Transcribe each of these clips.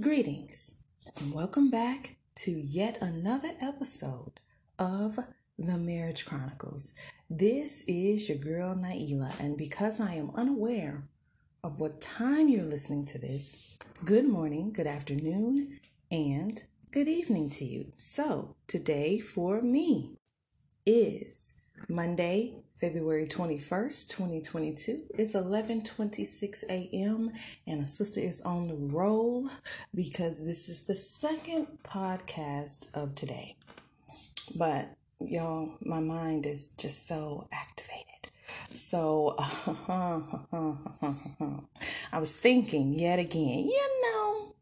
Greetings and welcome back to yet another episode of the Marriage Chronicles. This is your girl Nailah, and because I am unaware of what time you're listening to this, good morning, good afternoon, and good evening to you. So, today for me is Monday, February 21st, 2022. It's 11:26 a.m. and a sister is on the roll because this is the second podcast of today. But y'all, my mind is just so activated. So I was thinking yet again, you know,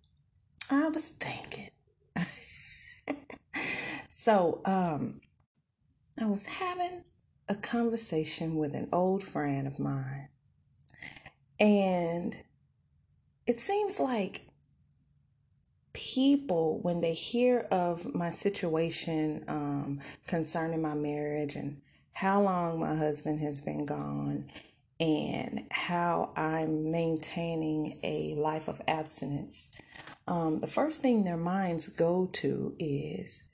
I was thinking. so um I was having a conversation with an old friend of mine. And it seems like people, when they hear of my situation um, concerning my marriage and how long my husband has been gone and how I'm maintaining a life of abstinence, um, the first thing their minds go to is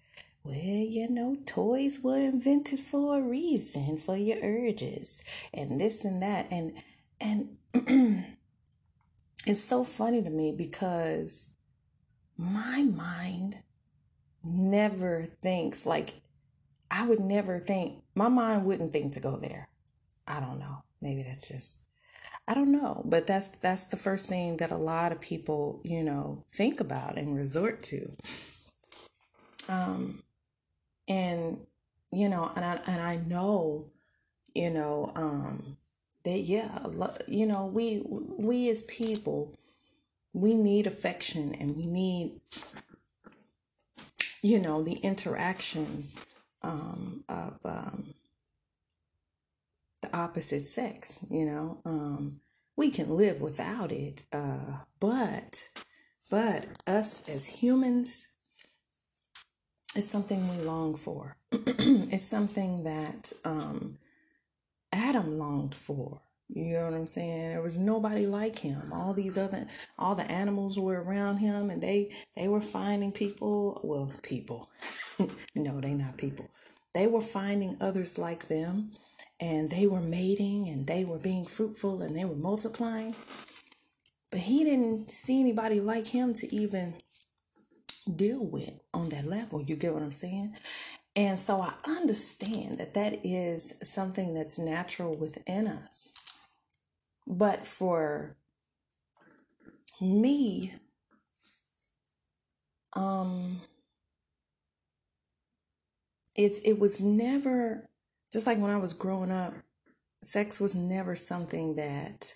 well, you know, toys were invented for a reason, for your urges, and this and that. And and it's so funny to me because my mind never thinks like I would never think my mind wouldn't think to go there. I don't know. Maybe that's just I don't know, but that's that's the first thing that a lot of people, you know, think about and resort to. Um and you know and I, and I know you know um that yeah you know we we as people we need affection and we need you know the interaction um of um the opposite sex you know um we can live without it uh but but us as humans it's something we long for. it's something that um, Adam longed for. You know what I'm saying? There was nobody like him. All these other, all the animals were around him, and they they were finding people. Well, people. no, they not people. They were finding others like them, and they were mating, and they were being fruitful, and they were multiplying. But he didn't see anybody like him to even deal with on that level. You get what I'm saying? And so I understand that that is something that's natural within us. But for me, um, it's it was never just like when I was growing up, sex was never something that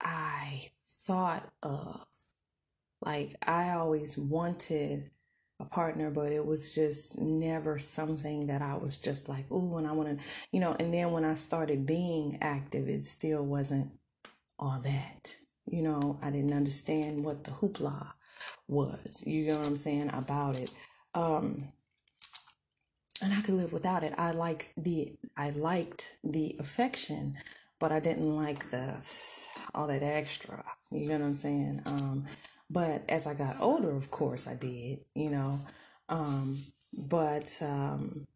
I thought of like I always wanted a partner, but it was just never something that I was just like, ooh, and I want to, you know. And then when I started being active, it still wasn't all that. You know, I didn't understand what the hoopla was. You know what I'm saying about it. Um, and I could live without it. I like the I liked the affection, but I didn't like the all that extra. You know what I'm saying? Um, but as I got older, of course, I did, you know. Um, but um,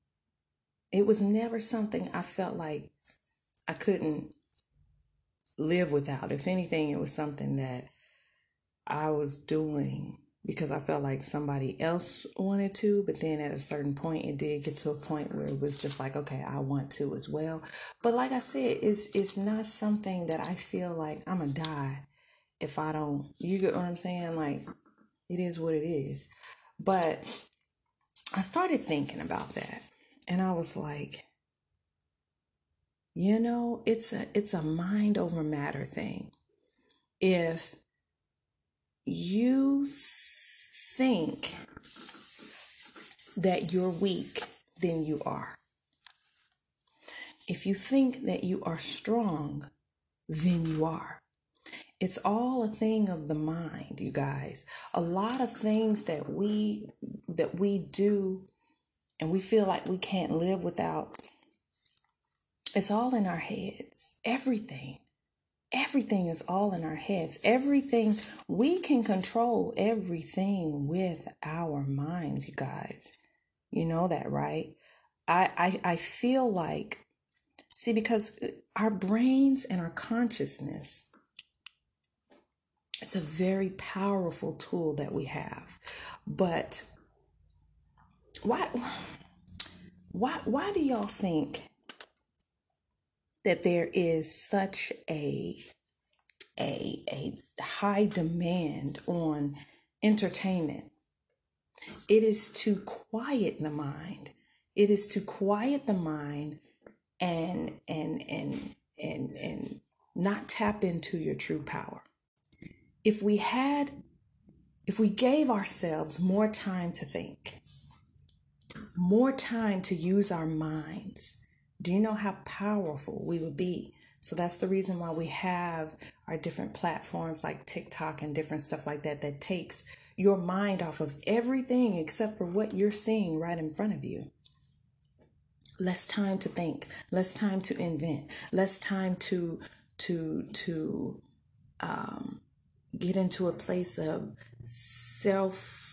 it was never something I felt like I couldn't live without. If anything, it was something that I was doing because I felt like somebody else wanted to, but then at a certain point it did get to a point where it was just like, okay, I want to as well. But like I said, it's it's not something that I feel like I'm gonna die if I don't, you get what I'm saying? Like, it is what it is. But I started thinking about that and I was like, you know, it's a it's a mind over matter thing. If you think that you're weak, then you are. If you think that you are strong, then you are. It's all a thing of the mind, you guys. A lot of things that we that we do and we feel like we can't live without it's all in our heads. Everything. everything is all in our heads. Everything, we can control everything with our minds, you guys. You know that, right? I, I, I feel like, see, because our brains and our consciousness, it's a very powerful tool that we have. But why, why, why do y'all think that there is such a a a high demand on entertainment. It is to quiet the mind. It is to quiet the mind and and and and and not tap into your true power. If we had if we gave ourselves more time to think, more time to use our minds, do you know how powerful we would be? So that's the reason why we have our different platforms like TikTok and different stuff like that that takes your mind off of everything except for what you're seeing right in front of you. Less time to think, less time to invent, less time to to to um, get into a place of self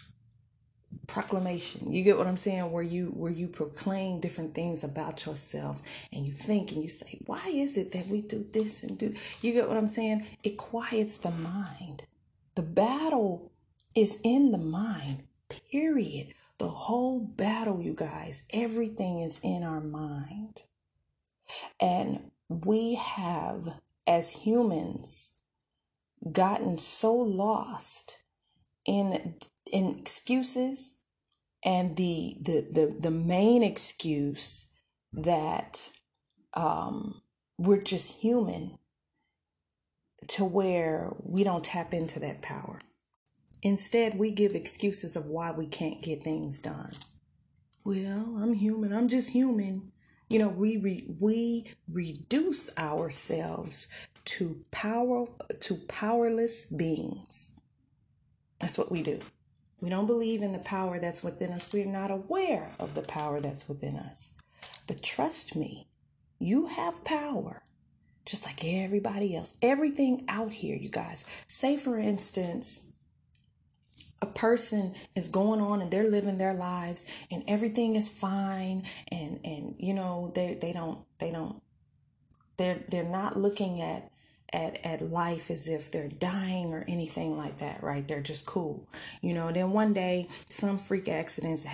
proclamation you get what i'm saying? Where you where you proclaim different things about yourself and you think and you say why is it that we do this and do you get what i'm saying? It quiets the mind. The battle is in the mind period. The whole battle you guys everything is in our mind. And we have as humans gotten so lost in in excuses and the the the, the main excuse that um, we're just human to where we don't tap into that power. Instead, we give excuses of why we can't get things done. Well, I'm human. I'm just human. You know, we re, we reduce ourselves to power to powerless beings. That's what we do. We don't believe in the power that's within us. We're not aware of the power that's within us. But trust me, you have power just like everybody else. Everything out here, you guys. Say, for instance, a person is going on and they're living their lives and everything is fine and and you know they they don't they don't they're they're not looking at at, at life as if they're dying or anything like that, right? They're just cool, you know. then one day, some freak accidents,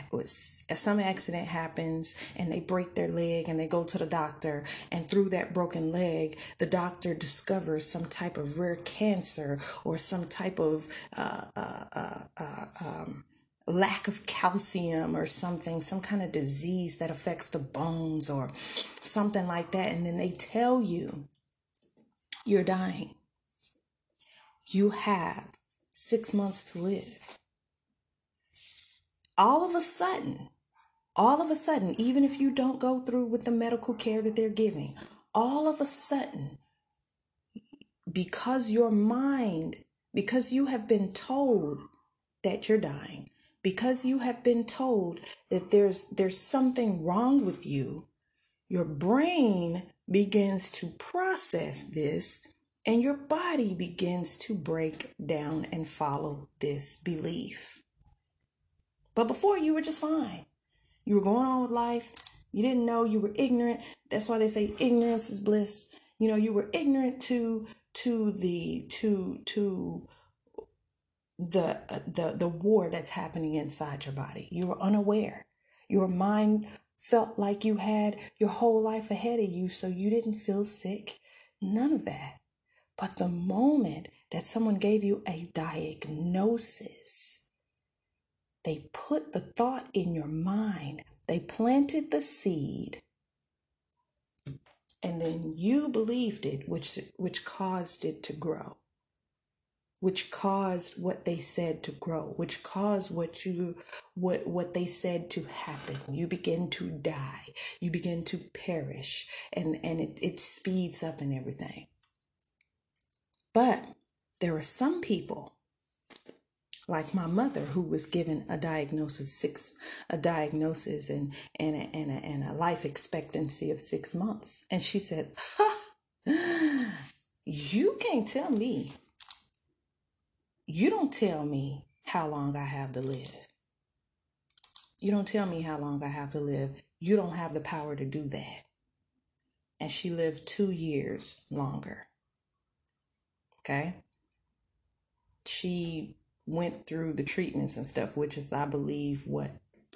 some accident happens, and they break their leg, and they go to the doctor, and through that broken leg, the doctor discovers some type of rare cancer or some type of uh, uh, uh, uh um, lack of calcium or something, some kind of disease that affects the bones or something like that, and then they tell you you're dying. You have six months to live. All of a sudden, all of a sudden, even if you don't go through with the medical care that they're giving, all of a sudden, because your mind, because you have been told that you're dying, because you have been told that there's there's something wrong with you, your brain begins to process this and your body begins to break down and follow this belief. But before you were just fine. You were going on with life. You didn't know you were ignorant. That's why they say ignorance is bliss. You know, you were ignorant to to the to to the uh, the the war that's happening inside your body. You were unaware. Your mind felt like you had your whole life ahead of you, so you didn't feel sick. None of that. But the moment that someone gave you a diagnosis, they put the thought in your mind, they planted the seed, and then you believed it, which, which caused it to grow which caused what they said to grow which caused what you what what they said to happen. You begin to die. You begin to perish. And and it, it speeds up and everything. But there are some people like my mother who was given a diagnosis of six a diagnosis and and a, and a, and a life expectancy of six months. And she said ha You can't tell me. You don't tell me how long I have to live. You don't tell me how long I have to live. You don't have the power to do that. And she lived two years longer. Okay? She went through the treatments and stuff, which is, I believe, what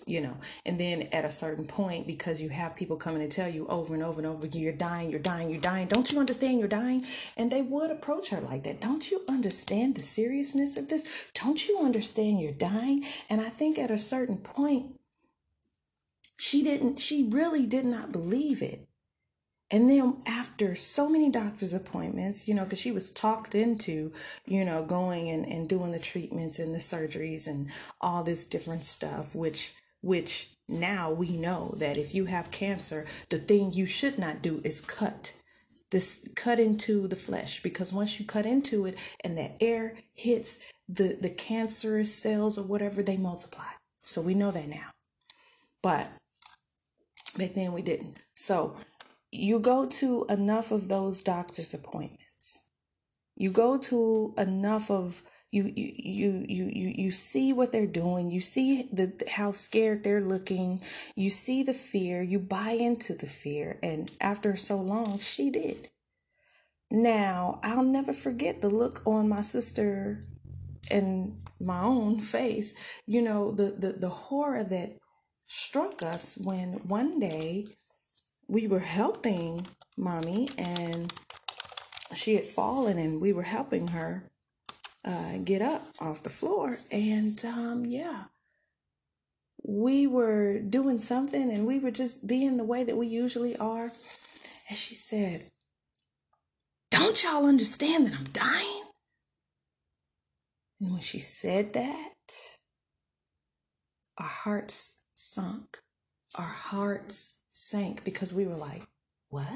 you know and then at a certain point because you have people coming to tell you over and over and over you're dying you're dying you're dying. Don't you understand you're dying? And they would approach her like that. Don't you understand the seriousness of this? Don't you understand you're dying? And i think at a certain point she didn't she really did not believe it. And then after so many doctor's appointments, you know, because she was talked into, you know, going and, and doing the treatments and the surgeries and all this different stuff, which which now we know that if you have cancer, the thing you should not do is cut this cut into the flesh because once you cut into it and that air hits the the cancerous cells or whatever they multiply. So we know that now. But back then we didn't. So you go to enough of those doctor's appointments. You go to enough of you you you you you, see what they're doing. You see the how scared they're looking. You see the fear. You buy into the fear. And after so long she did. Now i'll never forget the look on my sister and my own face. You know the the, the horror that struck us when one day we were helping mommy and she had fallen and we were helping her uh, get up off the floor. And um, yeah, we were doing something and we were just being the way that we usually are. And she said, Don't y'all understand that I'm dying? And when she said that, our hearts sunk. Our hearts sank because we were like, What?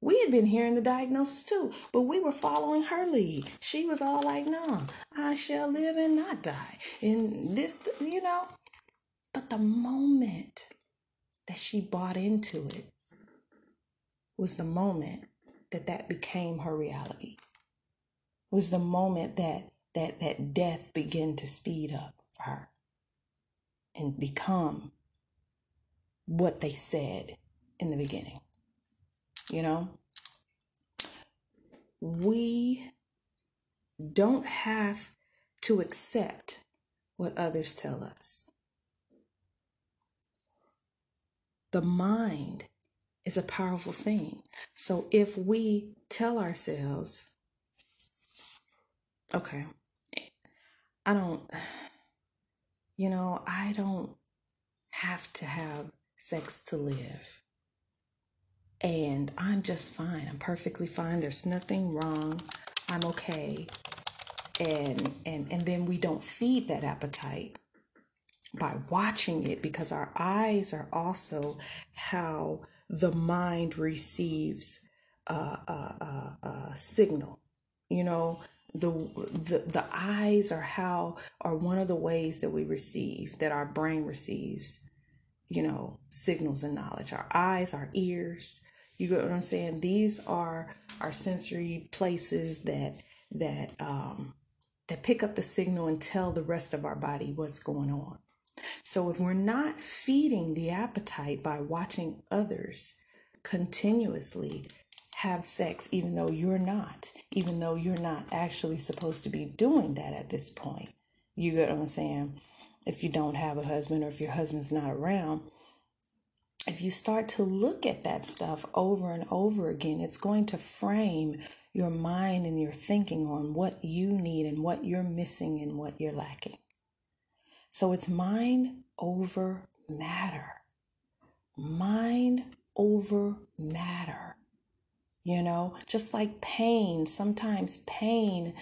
We had been hearing the diagnosis too, but we were following her lead. She was all like, no, I shall live and not die. And this, you know. But the moment that she bought into it was the moment that that became her reality. Was the moment that that that death began to speed up for her and become what they said in the beginning. You know, we don't have to accept what others tell us. The mind is a powerful thing. So if we tell ourselves, okay, I don't, you know, I don't have to have sex to live and I'm just fine. I'm perfectly fine. There's nothing wrong. I'm okay. And and and then we don't feed that appetite by watching it because our eyes are also how the mind receives a, a, a, a signal. You know, the, the the eyes are how are one of the ways that we receive that our brain receives you know, signals and knowledge. Our eyes, our ears. You get what I'm saying? These are our sensory places that that um that pick up the signal and tell the rest of our body what's going on. So if we're not feeding the appetite by watching others continuously have sex, even though you're not, even though you're not actually supposed to be doing that at this point, you get what I'm saying? If you don't have a husband or if your husband's not around, if you start to look at that stuff over and over again, it's going to frame your mind and your thinking on what you need and what you're missing and what you're lacking. So it's mind over matter. Mind over matter. You know, just like pain, sometimes pain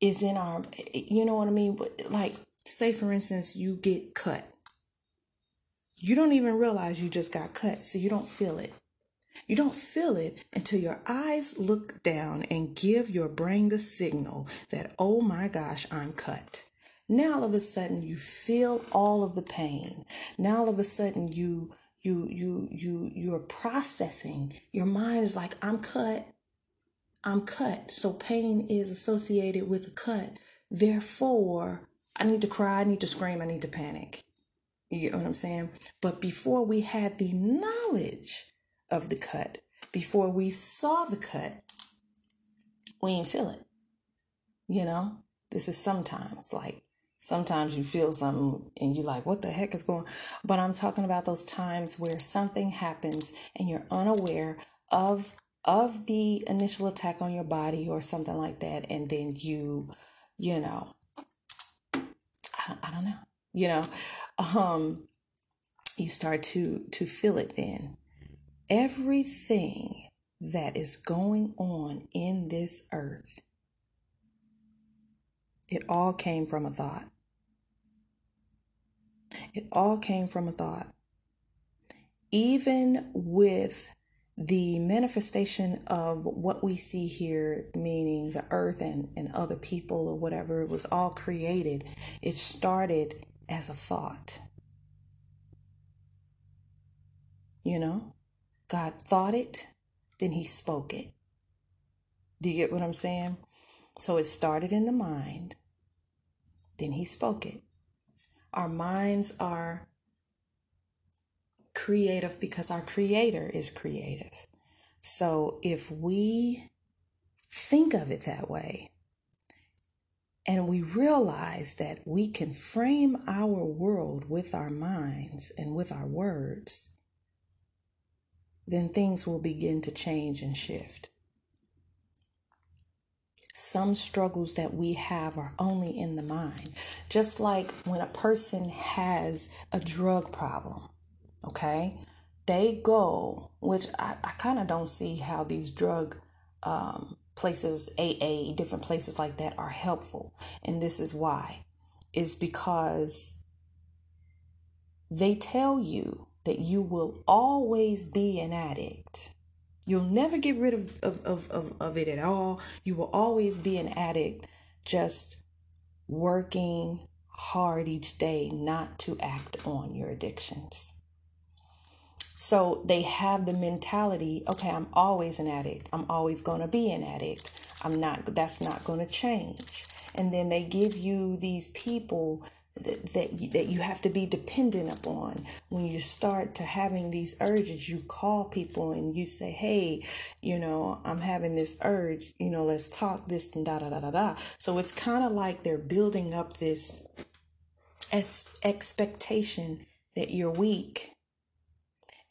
is in our, you know what I mean? Like say for instance you get cut. You don't even realize you just got cut so you don't feel it. You don't feel it until your eyes look down and give your brain the signal that oh my gosh i'm cut. Now all of a sudden you feel all of the pain. Now all of a sudden you you you you you're processing. Your mind is like i'm cut. I'm cut. So pain is associated with a cut. Therefore, I need to cry, I need to scream, I need to panic. You get what I'm saying? But before we had the knowledge of the cut, before we saw the cut, we ain't feel it. You know? This is sometimes like sometimes you feel something and you're like, what the heck is going But I'm talking about those times where something happens and you're unaware of of the initial attack on your body or something like that, and then you, you know, I, I don't know, you know, um, you start to to feel it then. Everything that is going on in this earth, it all came from a thought. It all came from a thought. Even with the manifestation of what we see here, meaning the earth and, and other people or whatever, it was all created. It started as a thought. You know, God thought it, then He spoke it. Do you get what I'm saying? So it started in the mind, then He spoke it. Our minds are creative because our creator is creative. So if we think of it that way and we realize that we can frame our world with our minds and with our words, then things will begin to change and shift. Some struggles that we have are only in the mind. Just like when a person has a drug problem okay? They go which i, I kind of don't see how these drug um, places aa different places like that are helpful. And this is why. Is because they tell you that you will always be an addict. You'll never get rid of, of, of, of, of it at all. You will always be an addict just working hard each day not to act on your addictions so they have the mentality, okay, I'm always an addict. I'm always going to be an addict. I'm not, that's not going to change. And then they give you these people that, that, you, that you have to be dependent upon. When you start to having these urges, you call people and you say, hey, you know, I'm having this urge, you know, let's talk this and da da da da da. So it's kind of like they're building up this expectation that you're weak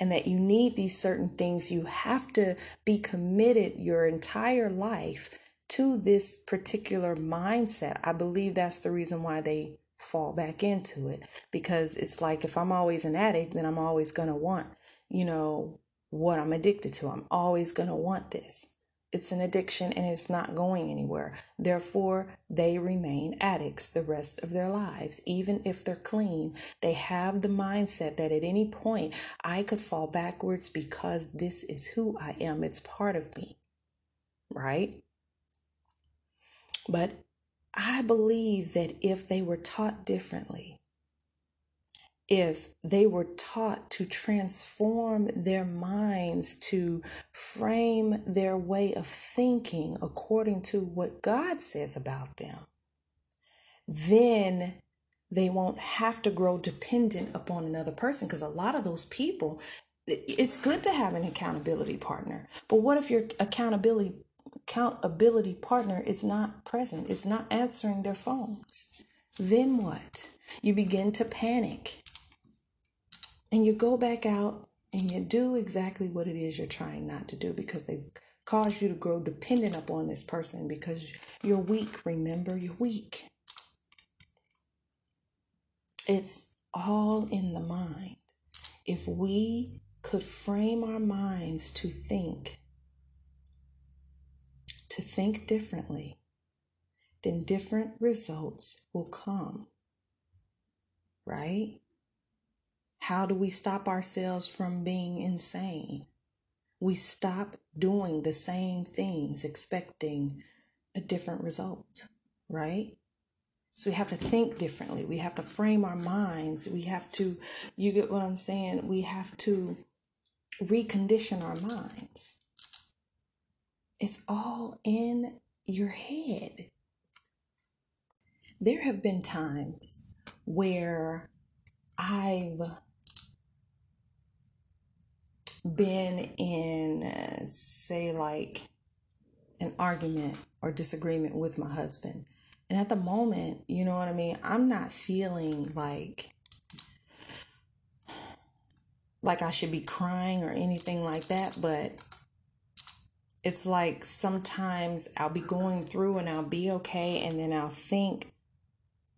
and that you need these certain things, you have to be committed your entire life to this particular mindset. I believe that's the reason why they fall back into it because it's like if I'm always an addict, then I'm always going to want, you know, what I'm addicted to. I'm always going to want this. It's an addiction and it's not going anywhere. Therefore, they remain addicts the rest of their lives. Even if they're clean, they have the mindset that at any point I could fall backwards because this is who I am. It's part of me. Right? But I believe that if they were taught differently, if they were taught to transform their minds, to frame their way of thinking according to what God says about them, then they won't have to grow dependent upon another person. Because a lot of those people, it's good to have an accountability partner. But what if your accountability accountability partner is not present, is not answering their phones? Then what? You begin to panic and you go back out and you do exactly what it is you're trying not to do because they've caused you to grow dependent upon this person because you're weak. Remember, you're weak. It's all in the mind. If we could frame our minds to think, to think differently, then different results will come. Right? How do we stop ourselves from being insane? We stop doing the same things expecting a different result, right? So we have to think differently. We have to frame our minds. We have to, you get what I'm saying? We have to recondition our minds. It's all in your head. There have been times where I've been in, uh, say, like an argument or disagreement with my husband. And at the moment, you know what I mean? I'm not feeling like like I should be crying or anything like that, but it's like sometimes I'll be going through and I'll be okay and then I'll think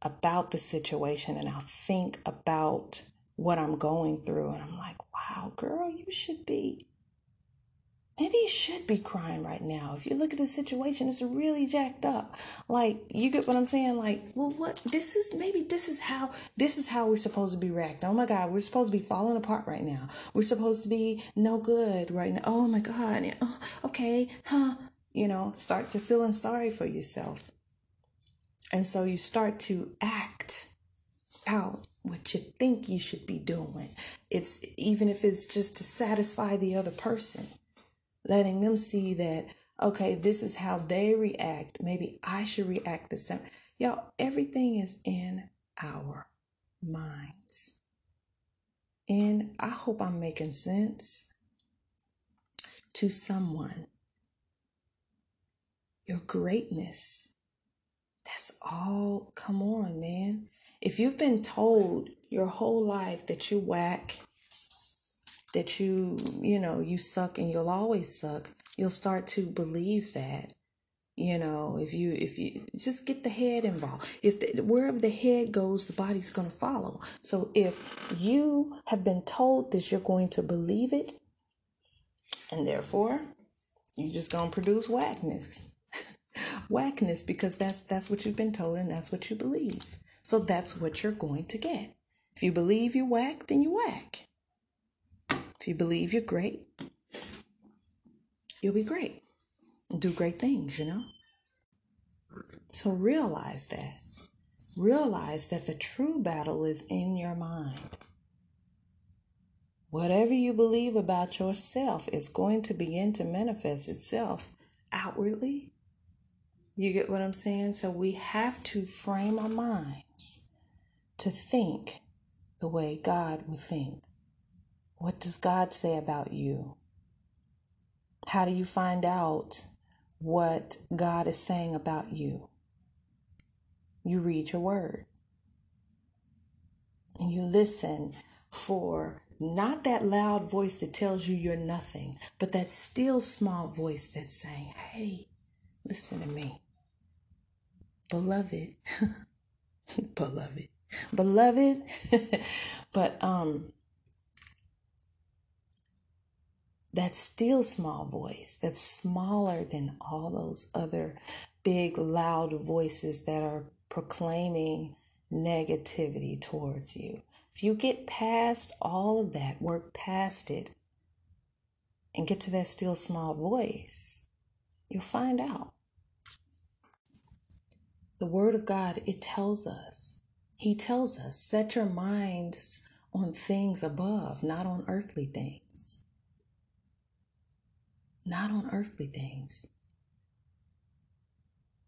about the situation and I'll think about what I'm going through and I'm like, "Wow, girl, you should be maybe you should be crying right now. If you look at the situation, it's really jacked up. Like, you get what I'm saying? Like, well, what this is maybe this is how this is how we're supposed to be wrecked. Oh my God, we're supposed to be falling apart right now. We're supposed to be no good right now. Oh my God. Oh, okay, huh? You know, start to feeling sorry for yourself. And so you start to act out what you think you should be doing. It's even if it's just to satisfy the other person letting them see that, okay, this is how they react. Maybe I should react the same. Y'all, everything is in our minds. And I hope I'm making sense to someone. Your greatness. That's all. Come on, man. If you've been told your whole life that you whack, that you, you know, you suck and you'll always suck, you'll start to believe that. You know, if you if you just get the head involved. If the, wherever the head goes, the body's going to follow. So if you have been told that you're going to believe it, and therefore you're just going to produce whackness. whackness because that's that's what you've been told and that's what you believe. So that's what you're going to get. If you believe you whack, then you whack. If you believe you're great, you'll be great and do great things, you know? So realize that. Realize that the true battle is in your mind. Whatever you believe about yourself is going to begin to manifest itself outwardly. You get what I'm saying? So we have to frame our minds to think the way God would think. What does God say about you? How do you find out what God is saying about you? You read your word and you listen for not that loud voice that tells you you're nothing, but that still small voice that's saying, Hey, listen to me. Beloved, beloved, beloved. but, um, that still small voice that's smaller than all those other big loud voices that are proclaiming negativity towards you. If you get past all of that, work past it, and get to that still small voice, you'll find out. The Word of God, it tells us, He tells us, set your minds on things above, not on earthly things not on earthly things.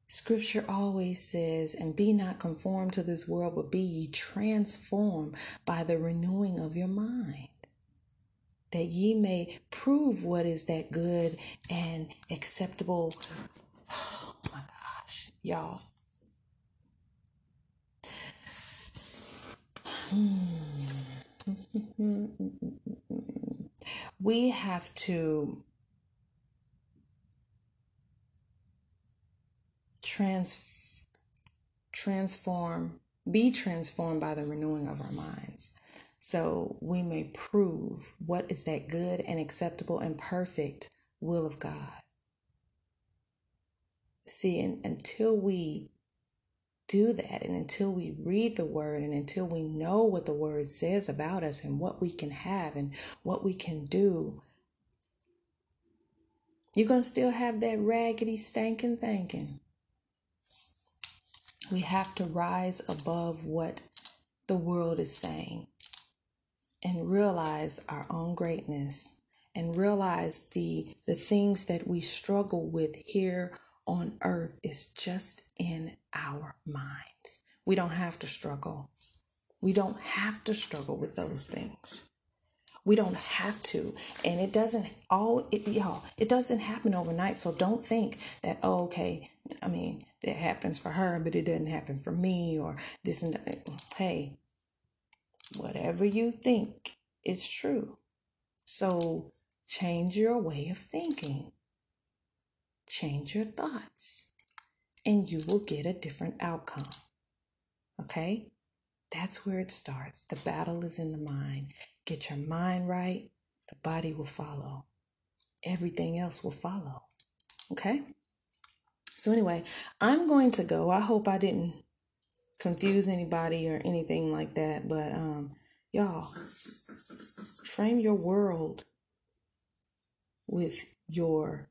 Scripture always says, and be not conformed to this world, but be ye transformed by the renewing of your mind, that ye may prove what is that good and acceptable. Oh my gosh, y'all. We have to trans, transform, be transformed by the renewing of our minds. So we may prove what is that good and acceptable and perfect will of God. See, and until we do that and until we read the word and until we know what the word says about us and what we can have and what we can do, you're going to still have that raggedy, stankin' thinking. We have to rise above what the world is saying and realize our own greatness and realize the the things that we struggle with here on earth is just in our minds. We don't have to struggle. We don't have to struggle with those things. We don't have to. And it doesn't all it y'all, it doesn't happen overnight. So don't think that, oh, okay, I mean, it happens for her, but it doesn't happen for me or this and that. Hey, whatever you think is true. So change your way of thinking. Change your thoughts. And you will get a different outcome. Okay? That's where it starts. The battle is in the mind. Get your mind right, the body will follow. Everything else will follow. Okay? So, anyway, I'm going to go. I hope I didn't confuse anybody or anything like that, but um, y'all, frame your world with your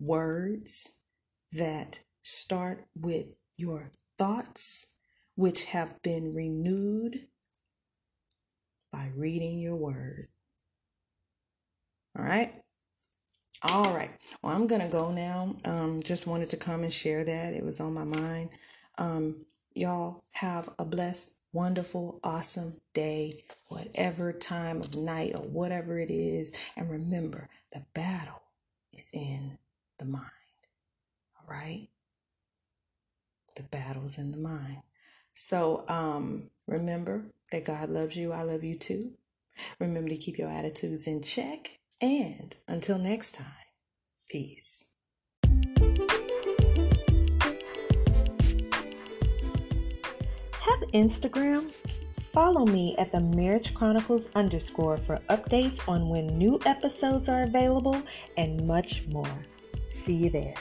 words that start with your thoughts which have been renewed by reading your word. All right. All right. Well, I'm going to go now. Um, just wanted to come and share that. It was on my mind. Um, y'all have a blessed, wonderful, awesome day, whatever time of night or whatever it is. And remember, the battle is in the mind. All right. The battle's in the mind. So um, remember that God loves you. I love you too. Remember to keep your attitudes in check. And until next time, peace. Have Instagram? Follow me at the Marriage Chronicles underscore for updates on when new episodes are available and much more. See you there.